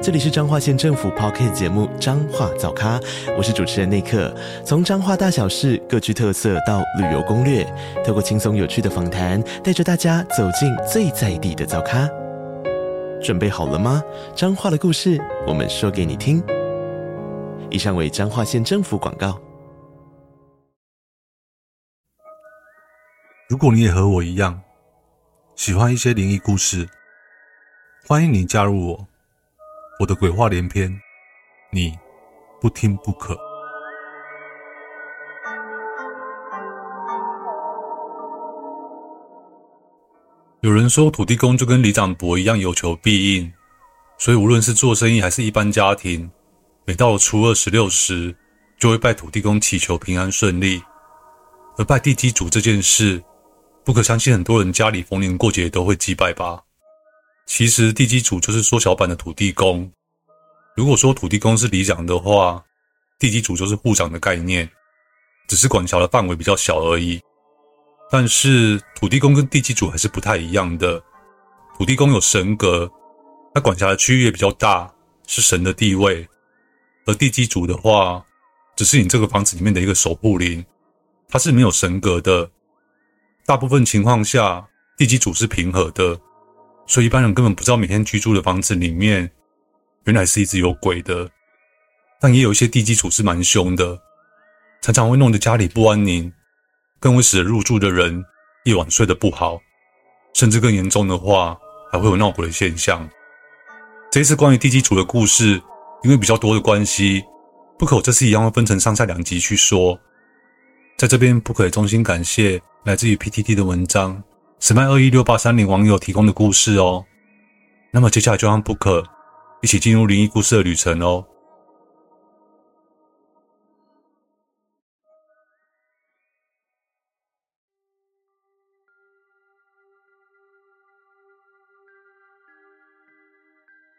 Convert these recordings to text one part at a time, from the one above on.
这里是彰化县政府 Podcast 节目《彰化早咖》，我是主持人内克。从彰化大小事各具特色到旅游攻略，透过轻松有趣的访谈，带着大家走进最在地的早咖。准备好了吗？彰化的故事，我们说给你听。以上为彰化县政府广告。如果你也和我一样喜欢一些灵异故事，欢迎你加入我。我的鬼话连篇，你不听不可。有人说土地公就跟李长伯一样有求必应，所以无论是做生意还是一般家庭，每到了初二十六时，就会拜土地公祈求平安顺利。而拜地基主这件事，不可相信很多人家里逢年过节都会祭拜吧。其实地基主就是缩小版的土地公。如果说土地公是里长的话，地基主就是户长的概念，只是管辖的范围比较小而已。但是土地公跟地基主还是不太一样的。土地公有神格，他管辖的区域也比较大，是神的地位；而地基主的话，只是你这个房子里面的一个守护灵，他是没有神格的。大部分情况下，地基主是平和的。所以一般人根本不知道每天居住的房子里面原来是一直有鬼的，但也有一些地基主是蛮凶的，常常会弄得家里不安宁，更会使得入住的人夜晚睡得不好，甚至更严重的话还会有闹鬼的现象。这一次关于地基主的故事，因为比较多的关系，不可我这次一样会分成上下两集去说。在这边不可以衷心感谢来自于 PTT 的文章。史麦二一六八三零网友提供的故事哦，那么接下来就让 Book 一起进入灵异故事的旅程哦。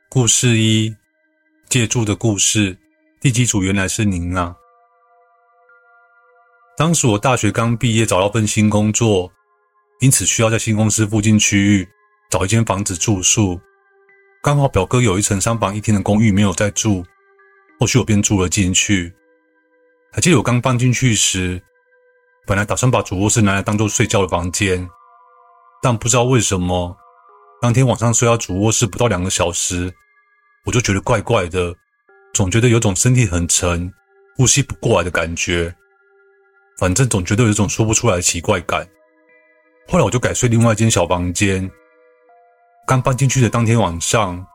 故事一：借住的故事。地基主原来是您啊！当时我大学刚毕业，找到份新工作。因此需要在新公司附近区域找一间房子住宿，刚好表哥有一层三房一厅的公寓没有在住，后续我便住了进去。还记得我刚搬进去时，本来打算把主卧室拿来当做睡觉的房间，但不知道为什么，当天晚上睡到主卧室不到两个小时，我就觉得怪怪的，总觉得有种身体很沉、呼吸不过来的感觉，反正总觉得有种说不出来的奇怪感。后来我就改睡另外一间小房间。刚搬进去的当天晚上，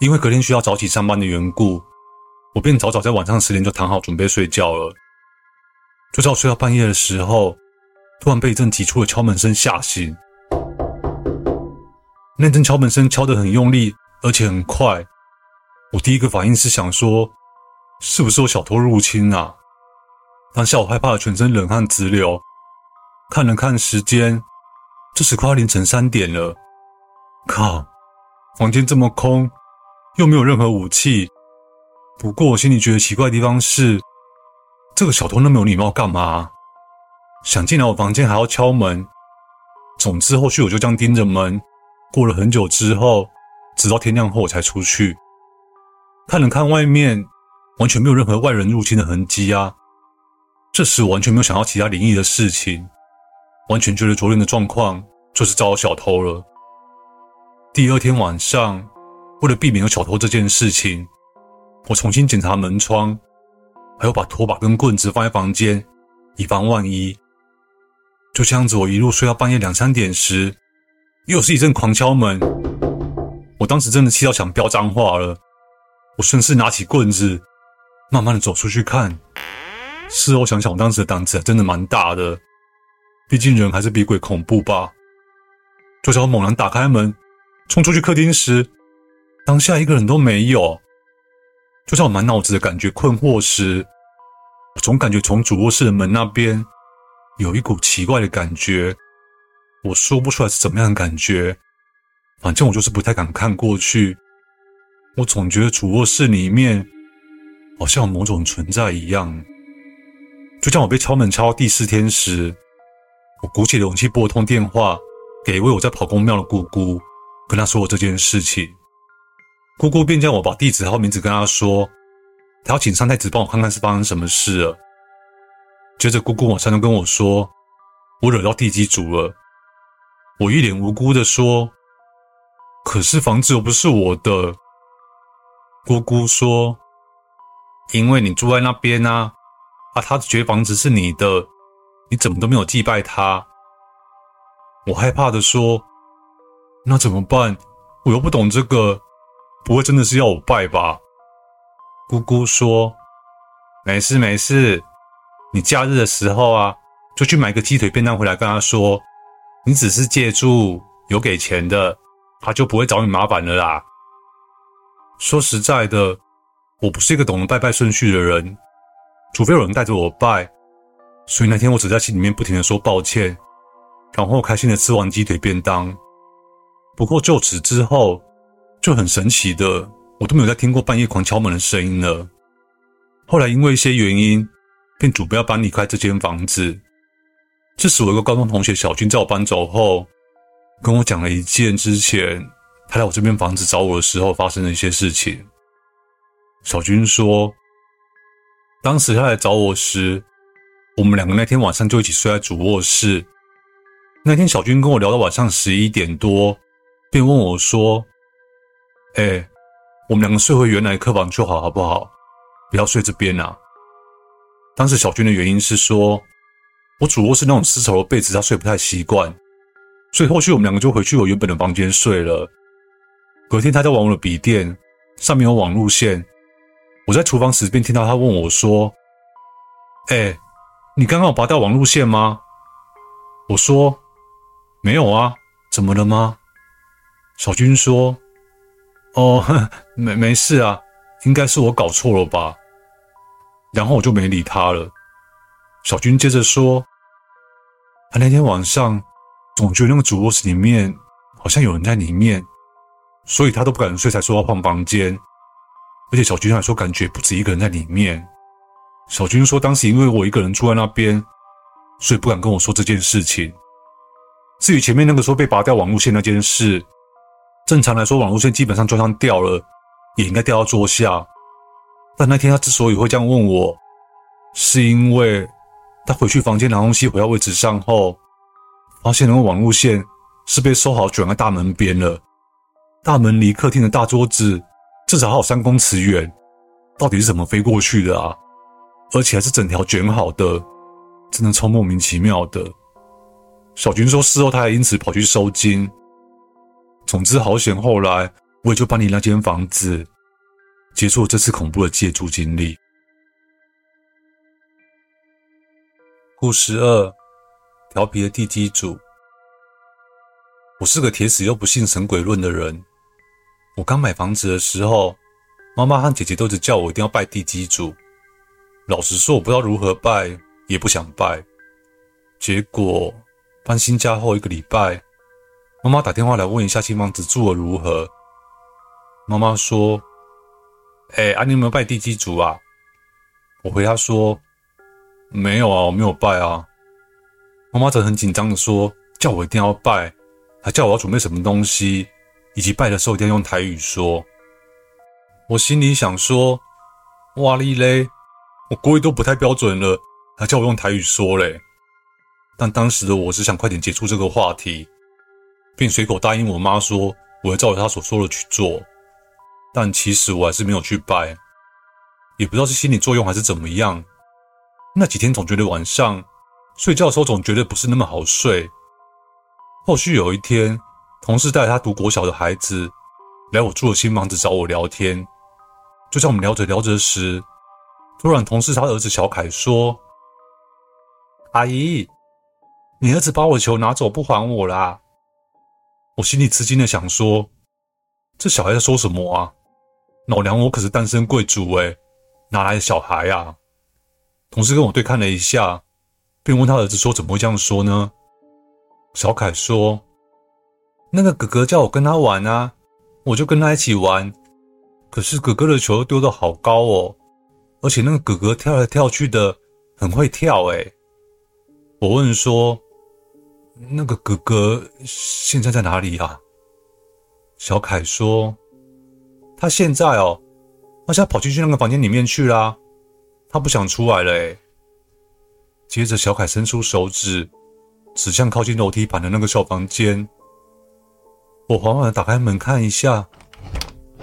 因为隔天需要早起上班的缘故，我便早早在晚上十点就躺好准备睡觉了。就在我睡到半夜的时候，突然被一阵急促的敲门声吓醒。那阵敲门声敲得很用力，而且很快。我第一个反应是想说，是不是有小偷入侵啊？当下我害怕的全身冷汗直流，看了看时间。这时快要凌晨三点了，靠！房间这么空，又没有任何武器。不过我心里觉得奇怪的地方是，这个小偷那么有礼貌干嘛？想进来我房间还要敲门。总之后续我就这样盯着门，过了很久之后，直到天亮后我才出去。看了看外面，完全没有任何外人入侵的痕迹啊。这时我完全没有想到其他灵异的事情。完全觉得昨天的状况就是遭小偷了。第二天晚上，为了避免有小偷这件事情，我重新检查门窗，还有把拖把跟棍子放在房间，以防万一。就这样子，我一路睡到半夜两三点时，又是一阵狂敲门。我当时真的气到想飙脏话了。我顺势拿起棍子，慢慢的走出去看。事后想想，我当时的胆子真的蛮大的。毕竟人还是比鬼恐怖吧。就在我猛然打开门，冲出去客厅时，当下一个人都没有。就在我满脑子的感觉困惑时，我总感觉从主卧室的门那边有一股奇怪的感觉。我说不出来是怎么样的感觉，反正我就是不太敢看过去。我总觉得主卧室里面好像有某种存在一样。就像我被敲门敲到第四天时，我鼓起勇气拨通电话给一位我在跑公庙的姑姑，跟她说了这件事情。姑姑便叫我把地址和名字跟她说，她要请三太子帮我看看是发生什么事了。接着姑姑晚上就跟我说，我惹到地基主了。我一脸无辜的说：“可是房子又不是我的。”姑姑说：“因为你住在那边啊，啊，他觉得房子是你的，你怎么都没有祭拜他。”我害怕的说：“那怎么办？我又不懂这个，不会真的是要我拜吧？”姑姑说：“没事没事，你假日的时候啊，就去买个鸡腿便当回来，跟他说。”你只是借住，有给钱的，他就不会找你麻烦了啦。说实在的，我不是一个懂得拜拜顺序的人，除非有人带着我拜。所以那天我只在心里面不停的说抱歉，然后开心的吃完鸡腿便当。不过就此之后，就很神奇的，我都没有再听过半夜狂敲门的声音了。后来因为一些原因，便准备要搬离开这间房子。这时，我一个高中同学小军在我搬走后，跟我讲了一件之前他来我这边房子找我的时候发生的一些事情。小军说，当时他来找我时，我们两个那天晚上就一起睡在主卧室。那天小军跟我聊到晚上十一点多，便问我说：“哎，我们两个睡回原来客房就好，好不好？不要睡这边啊。”当时小军的原因是说。我主卧是那种丝绸的被子，他睡不太习惯，所以后续我们两个就回去我原本的房间睡了。隔天他在玩我的笔电，上面有网路线。我在厨房时便听到他问我说：“哎，你刚刚有拔掉网路线吗？”我说：“没有啊，怎么了吗？”小军说：“哦，没没事啊，应该是我搞错了吧。”然后我就没理他了。小军接着说：“他那天晚上总觉得那个主卧室里面好像有人在里面，所以他都不敢睡，才说要换房间。而且小军还说感觉不止一个人在里面。小军说当时因为我一个人住在那边，所以不敢跟我说这件事情。至于前面那个说被拔掉网路线那件事，正常来说网路线基本上就算掉了，也应该掉到桌下。但那天他之所以会这样问我，是因为……他回去房间拿东西回到位置上后，发现那个网路线是被收好卷在大门边了。大门离客厅的大桌子至少还有三公尺远，到底是怎么飞过去的啊？而且还是整条卷好的，真的超莫名其妙的。小军说事后他还因此跑去收金。总之好险，后来我也就搬离那间房子，结束了这次恐怖的借住经历。故事二：调皮的地基主。我是个铁死又不信神鬼论的人。我刚买房子的时候，妈妈和姐姐都一直叫我一定要拜地基主。老实说，我不知道如何拜，也不想拜。结果搬新家后一个礼拜，妈妈打电话来问一下新房子住得如何。妈妈说：“哎，啊，你有没有拜地基主啊？”我回她说。没有啊，我没有拜啊。妈妈则很紧张的说：“叫我一定要拜，还叫我要准备什么东西，以及拜的时候一定要用台语说。”我心里想说：“哇哩嘞，我国语都不太标准了，还叫我用台语说嘞。”但当时的我只想快点结束这个话题，便随口答应我妈说：“我会照着她所说的去做。”但其实我还是没有去拜，也不知道是心理作用还是怎么样。那几天总觉得晚上睡觉的时候总觉得不是那么好睡。后续有一天，同事带着他读国小的孩子来我住的新房子找我聊天。就在我们聊着聊着时，突然同事他儿子小凯说：“阿姨，你儿子把我球拿走不还我啦！”我心里吃惊的想说：“这小孩在说什么啊？老娘我可是单身贵族诶，哪来的小孩啊？”同事跟我对看了一下，便问他儿子说：“怎么会这样说呢？”小凯说：“那个哥哥叫我跟他玩啊，我就跟他一起玩。可是哥哥的球丢得好高哦，而且那个哥哥跳来跳去的，很会跳诶。”我问说：“那个哥哥现在在哪里啊？”小凯说：“他现在哦，他现在跑进去那个房间里面去啦，他不想出来了诶。”接着，小凯伸出手指，指向靠近楼梯板的那个小房间。我缓缓的打开门看一下，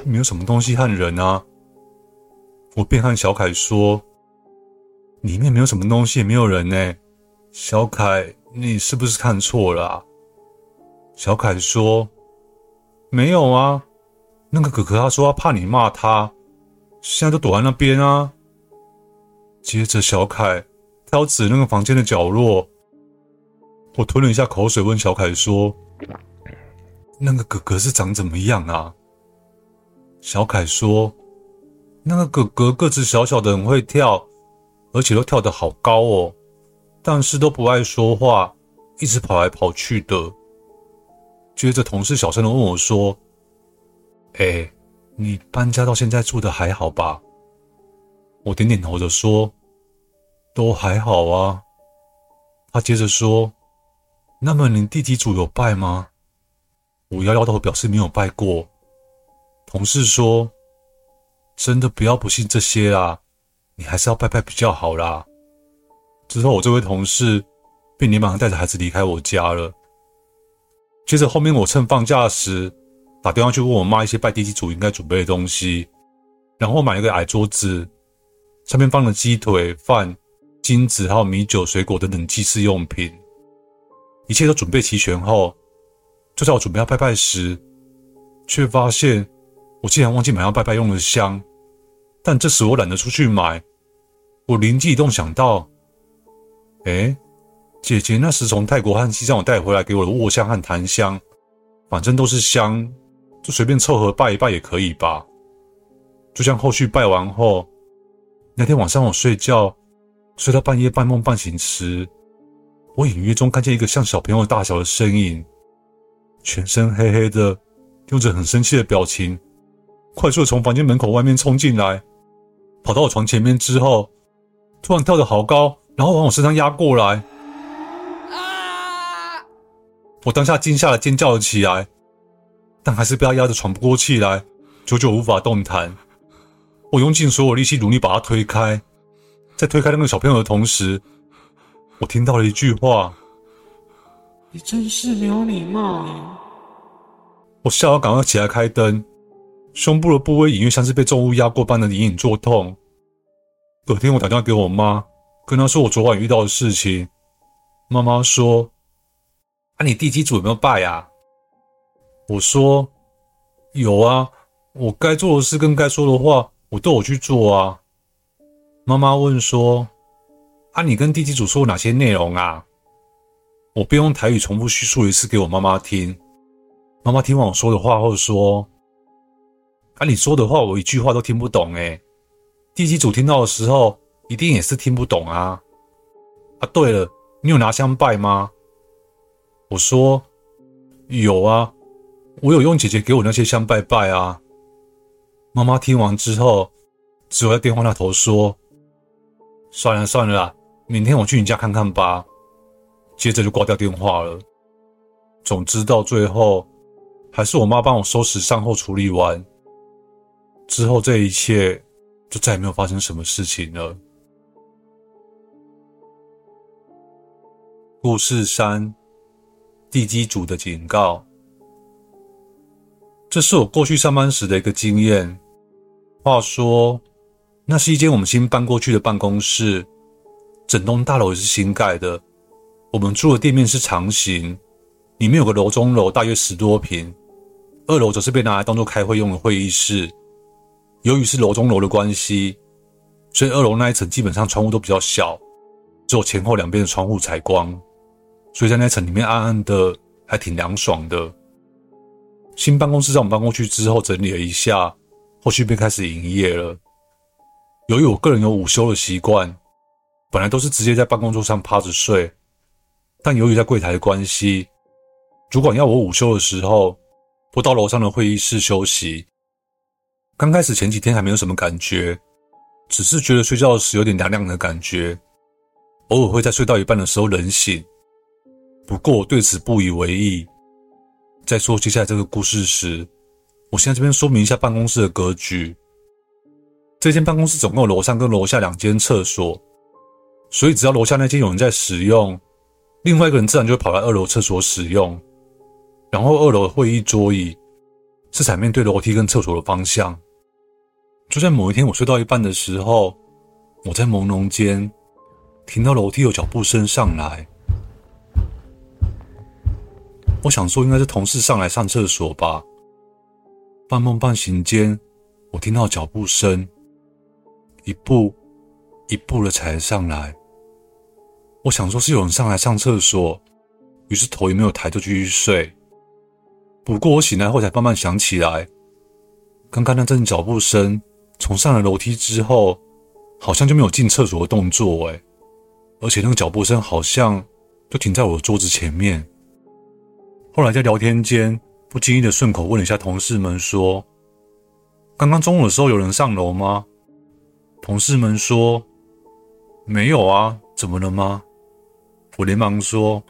没有什么东西和人啊。我便和小凯说：“里面没有什么东西，也没有人呢。”小凯，你是不是看错了？小凯说：“没有啊，那个哥哥他说他怕你骂他，现在都躲在那边啊。”接着，小凯。挑指那个房间的角落，我吞了一下口水，问小凯说：“那个哥哥是长怎么样啊？”小凯说：“那个哥哥个子小小的，很会跳，而且都跳得好高哦，但是都不爱说话，一直跑来跑去的。”接着，同事小声的问我说：“哎，你搬家到现在住的还好吧？”我点点头的说。都还好啊。他接着说：“那么你地基主有拜吗？”我摇摇头，表示没有拜过。同事说：“真的不要不信这些啦，你还是要拜拜比较好啦。”之后，我这位同事便连忙带着孩子离开我家了。接着后面，我趁放假时打电话去问我妈一些拜地基主应该准备的东西，然后买了个矮桌子，上面放了鸡腿饭。金子还有米酒、水果等等祭祀用品，一切都准备齐全后，就在我准备要拜拜时，却发现我竟然忘记买要拜拜用的香。但这时我懒得出去买，我灵机一动想到，哎，姐姐那时从泰国和西藏我带回来给我的卧香和檀香，反正都是香，就随便凑合拜一拜也可以吧。就像后续拜完后，那天晚上我睡觉。睡到半夜半梦半醒时，我隐约中看见一个像小朋友大小的身影，全身黑黑的，用着很生气的表情，快速的从房间门口外面冲进来，跑到我床前面之后，突然跳得好高，然后往我身上压过来。啊！我当下惊吓的尖叫了起来，但还是被他压得喘不过气来，久久无法动弹。我用尽所有力气努力把他推开。在推开那个小朋友的同时，我听到了一句话：“你真是没有礼貌。”我吓得赶快起来开灯，胸部的部位隐约像是被重物压过般的隐隐作痛。隔天我打电话给我妈，跟她说我昨晚遇到的事情。妈妈说：“啊，你地基组有没有拜啊？”我说：“有啊，我该做的事跟该说的话，我都有去做啊。”妈妈问说：“啊，你跟地基组说哪些内容啊？”我便用台语重复叙述一次给我妈妈听。妈妈听完我说的话后说：“啊，你说的话我一句话都听不懂诶。地基组听到的时候一定也是听不懂啊。”啊，对了，你有拿香拜吗？我说：“有啊，我有用姐姐给我那些香拜拜啊。”妈妈听完之后，只有在电话那头说。算了算了，明天我去你家看看吧。接着就挂掉电话了。总之到最后，还是我妈帮我收拾善后处理完之后，这一切就再也没有发生什么事情了。故事三：地基主的警告。这是我过去上班时的一个经验。话说。那是一间我们新搬过去的办公室，整栋大楼也是新盖的。我们住的店面是长形，里面有个楼中楼，大约十多平。二楼则是被拿来当做开会用的会议室。由于是楼中楼的关系，所以二楼那一层基本上窗户都比较小，只有前后两边的窗户采光，所以在那层里面暗暗的，还挺凉爽的。新办公室在我们搬过去之后整理了一下，后续便开始营业了。由于我个人有午休的习惯，本来都是直接在办公桌上趴着睡，但由于在柜台的关系，主管要我午休的时候，不到楼上的会议室休息。刚开始前几天还没有什么感觉，只是觉得睡觉时有点凉凉的感觉，偶尔会在睡到一半的时候冷醒。不过我对此不以为意。在说接下来这个故事时，我先在这边说明一下办公室的格局。这间办公室总共有楼上跟楼下两间厕所，所以只要楼下那间有人在使用，另外一个人自然就会跑来二楼厕所使用。然后二楼的会议桌椅是采面对楼梯跟厕所的方向。就在某一天我睡到一半的时候，我在朦胧间听到楼梯有脚步声上来。我想说应该是同事上来上厕所吧。半梦半醒间，我听到脚步声，一步一步的踩上来。我想说是有人上来上厕所，于是头也没有抬就继续睡。不过我醒来后才慢慢想起来，刚刚那阵脚步声从上了楼梯之后，好像就没有进厕所的动作哎，而且那个脚步声好像就停在我的桌子前面。后来在聊天间，不经意的顺口问了一下同事们说：“刚刚中午的时候有人上楼吗？”同事们说：“没有啊，怎么了吗？”我连忙说：“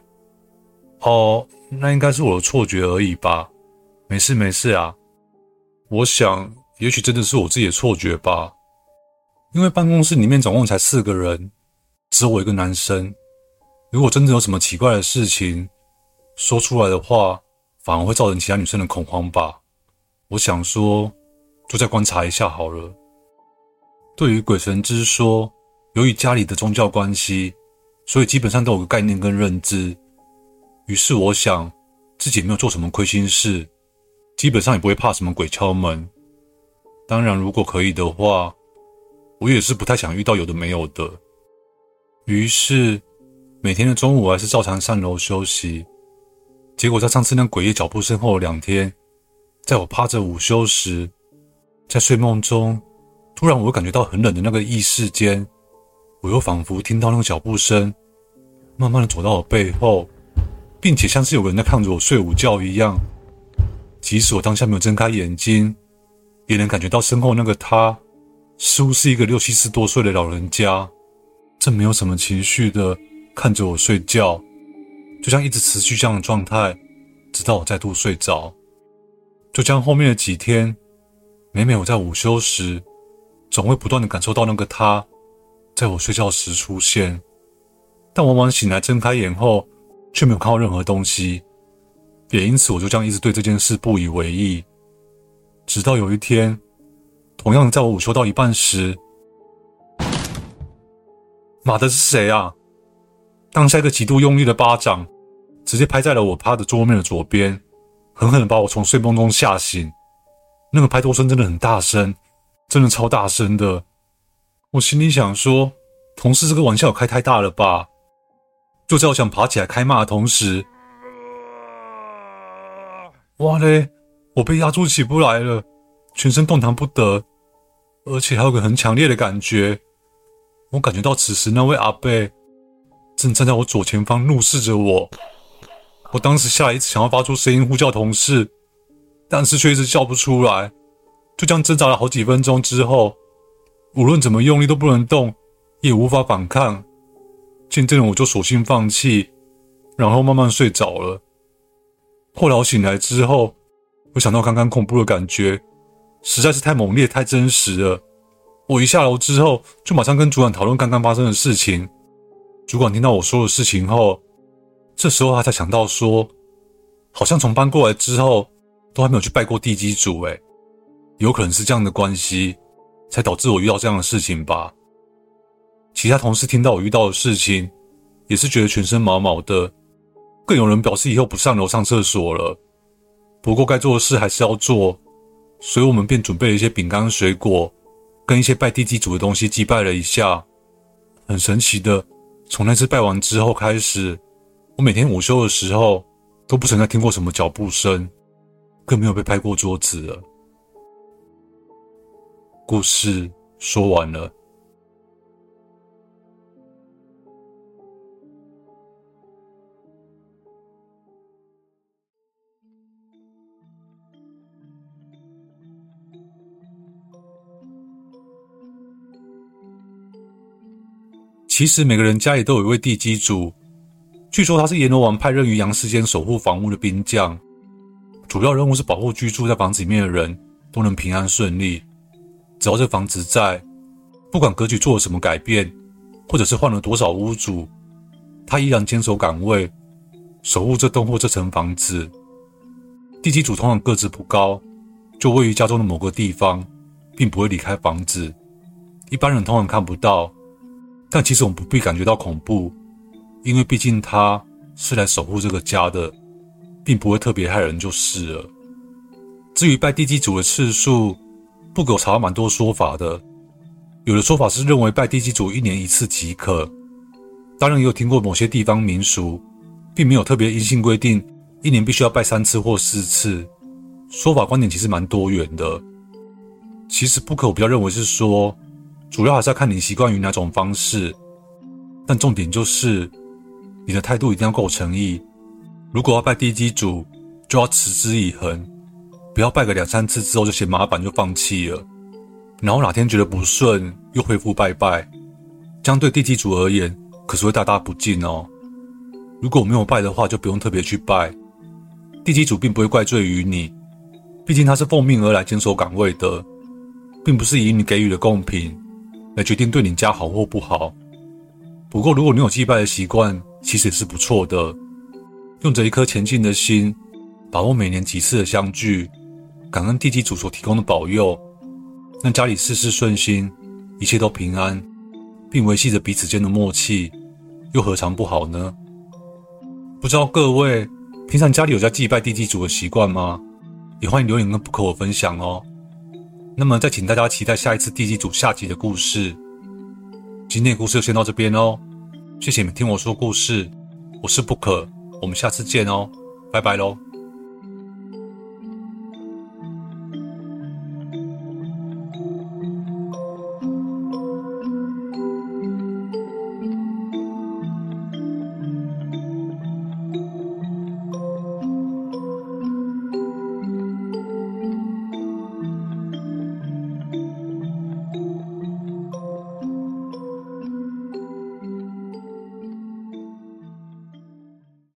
哦，那应该是我的错觉而已吧，没事没事啊。我想，也许真的是我自己的错觉吧，因为办公室里面总共才四个人，只有我一个男生。如果真的有什么奇怪的事情，说出来的话，反而会造成其他女生的恐慌吧。我想说，就再观察一下好了。对于鬼神之说，由于家里的宗教关系，所以基本上都有个概念跟认知。于是我想，自己没有做什么亏心事，基本上也不会怕什么鬼敲门。当然，如果可以的话，我也是不太想遇到有的没有的。于是，每天的中午我还是照常上楼休息。结果在上次那诡异脚步声后的两天，在我趴着午休时，在睡梦中，突然我又感觉到很冷的那个意识间，我又仿佛听到那个脚步声，慢慢的走到我背后，并且像是有个人在看着我睡午觉一样。即使我当下没有睁开眼睛，也能感觉到身后那个他，似乎是一个六七十多岁的老人家，正没有什么情绪的看着我睡觉。就像一直持续这样的状态，直到我再度睡着。就这样后面的几天，每每我在午休时，总会不断的感受到那个他，在我睡觉时出现，但往往醒来睁开眼后，却没有看到任何东西。也因此，我就这样一直对这件事不以为意。直到有一天，同样在我午休到一半时，妈的，是谁啊？当下一个极度用力的巴掌。直接拍在了我趴的桌面的左边，狠狠的把我从睡梦中吓醒。那个拍桌声真的很大声，真的超大声的。我心里想说，同事这个玩笑开太大了吧？就在我想爬起来开骂的同时，哇嘞！我被压住起不来了，全身动弹不得，而且还有个很强烈的感觉，我感觉到此时那位阿伯正站在我左前方，怒视着我。我当时下一次想要发出声音呼叫同事，但是却一直叫不出来，就这样挣扎了好几分钟之后，无论怎么用力都不能动，也无法反抗。渐渐的，我就索性放弃，然后慢慢睡着了。后来我醒来之后，我想到刚刚恐怖的感觉，实在是太猛烈、太真实了。我一下楼之后，就马上跟主管讨论刚刚发生的事情。主管听到我说的事情后，这时候他才想到说，好像从搬过来之后都还没有去拜过地基主，诶，有可能是这样的关系，才导致我遇到这样的事情吧。其他同事听到我遇到的事情，也是觉得全身毛毛的，更有人表示以后不上楼上厕所了。不过该做的事还是要做，所以我们便准备了一些饼干、水果，跟一些拜地基主的东西祭拜了一下。很神奇的，从那次拜完之后开始。我每天午休的时候都不曾再听过什么脚步声，更没有被拍过桌子了。故事说完了。其实每个人家里都有一位地基主，据说他是阎罗王派任于阳世间守护房屋的兵将，主要任务是保护居住在房子里面的人都能平安顺利。只要这房子在，不管格局做了什么改变，或者是换了多少屋主，他依然坚守岗位，守护这栋或这层房子。地基主通常个子不高，就位于家中的某个地方，并不会离开房子。一般人通常看不到，但其实我们不必感觉到恐怖，因为毕竟他是来守护这个家的，并不会特别害人就是了。至于拜地基主的次数，不狗查了蛮多说法的。有的说法是认为拜地基主一年一次即可，当然也有听过某些地方民俗，并没有特别硬性规定一年必须要拜三次或四次。说法观点其实蛮多元的。其实不可，我比较认为是说。主要还是要看你习惯于哪种方式，但重点就是你的态度一定要够诚意。如果要拜地基主，就要持之以恒，不要拜个两三次之后就嫌麻烦就放弃了，然后哪天觉得不顺又恢复拜拜，这样对地基主而言可是会大大不敬哦。如果没有拜的话，就不用特别去拜，地基主并不会怪罪于你，毕竟他是奉命而来坚守岗位的，并不是以你给予的贡品。来决定对你家好或不好。不过，如果你有祭拜的习惯，其实也是不错的。用着一颗前进的心，把握每年几次的相聚，感恩地基主所提供的保佑，让家里事事顺心，一切都平安，并维系着彼此间的默契，又何尝不好呢？不知道各位平常家里有在祭拜地基主的习惯吗？也欢迎留言跟 Book 我分享哦。那么，再请大家期待下一次地基主下集的故事。今天的故事就先到这边哦，谢谢你们听我说故事，我是不可我们下次见哦，拜拜喽。